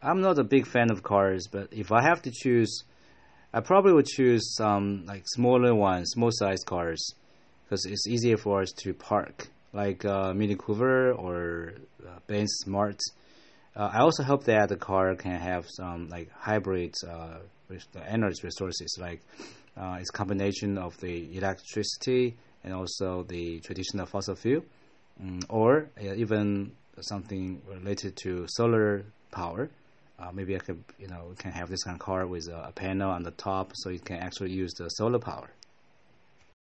I'm not a big fan of cars, but if I have to choose, I probably would choose some like smaller ones, small sized cars, because it's easier for us to park, like uh, Mini Cooper or uh, Benz Smart. Uh, I also hope that the car can have some like hybrid uh, energy resources, like uh, it's combination of the electricity and also the traditional fossil fuel, um, or uh, even something related to solar power. Uh, maybe I could, you know, can have this kind of car with a, a, panel on the top, so you can actually use the solar power.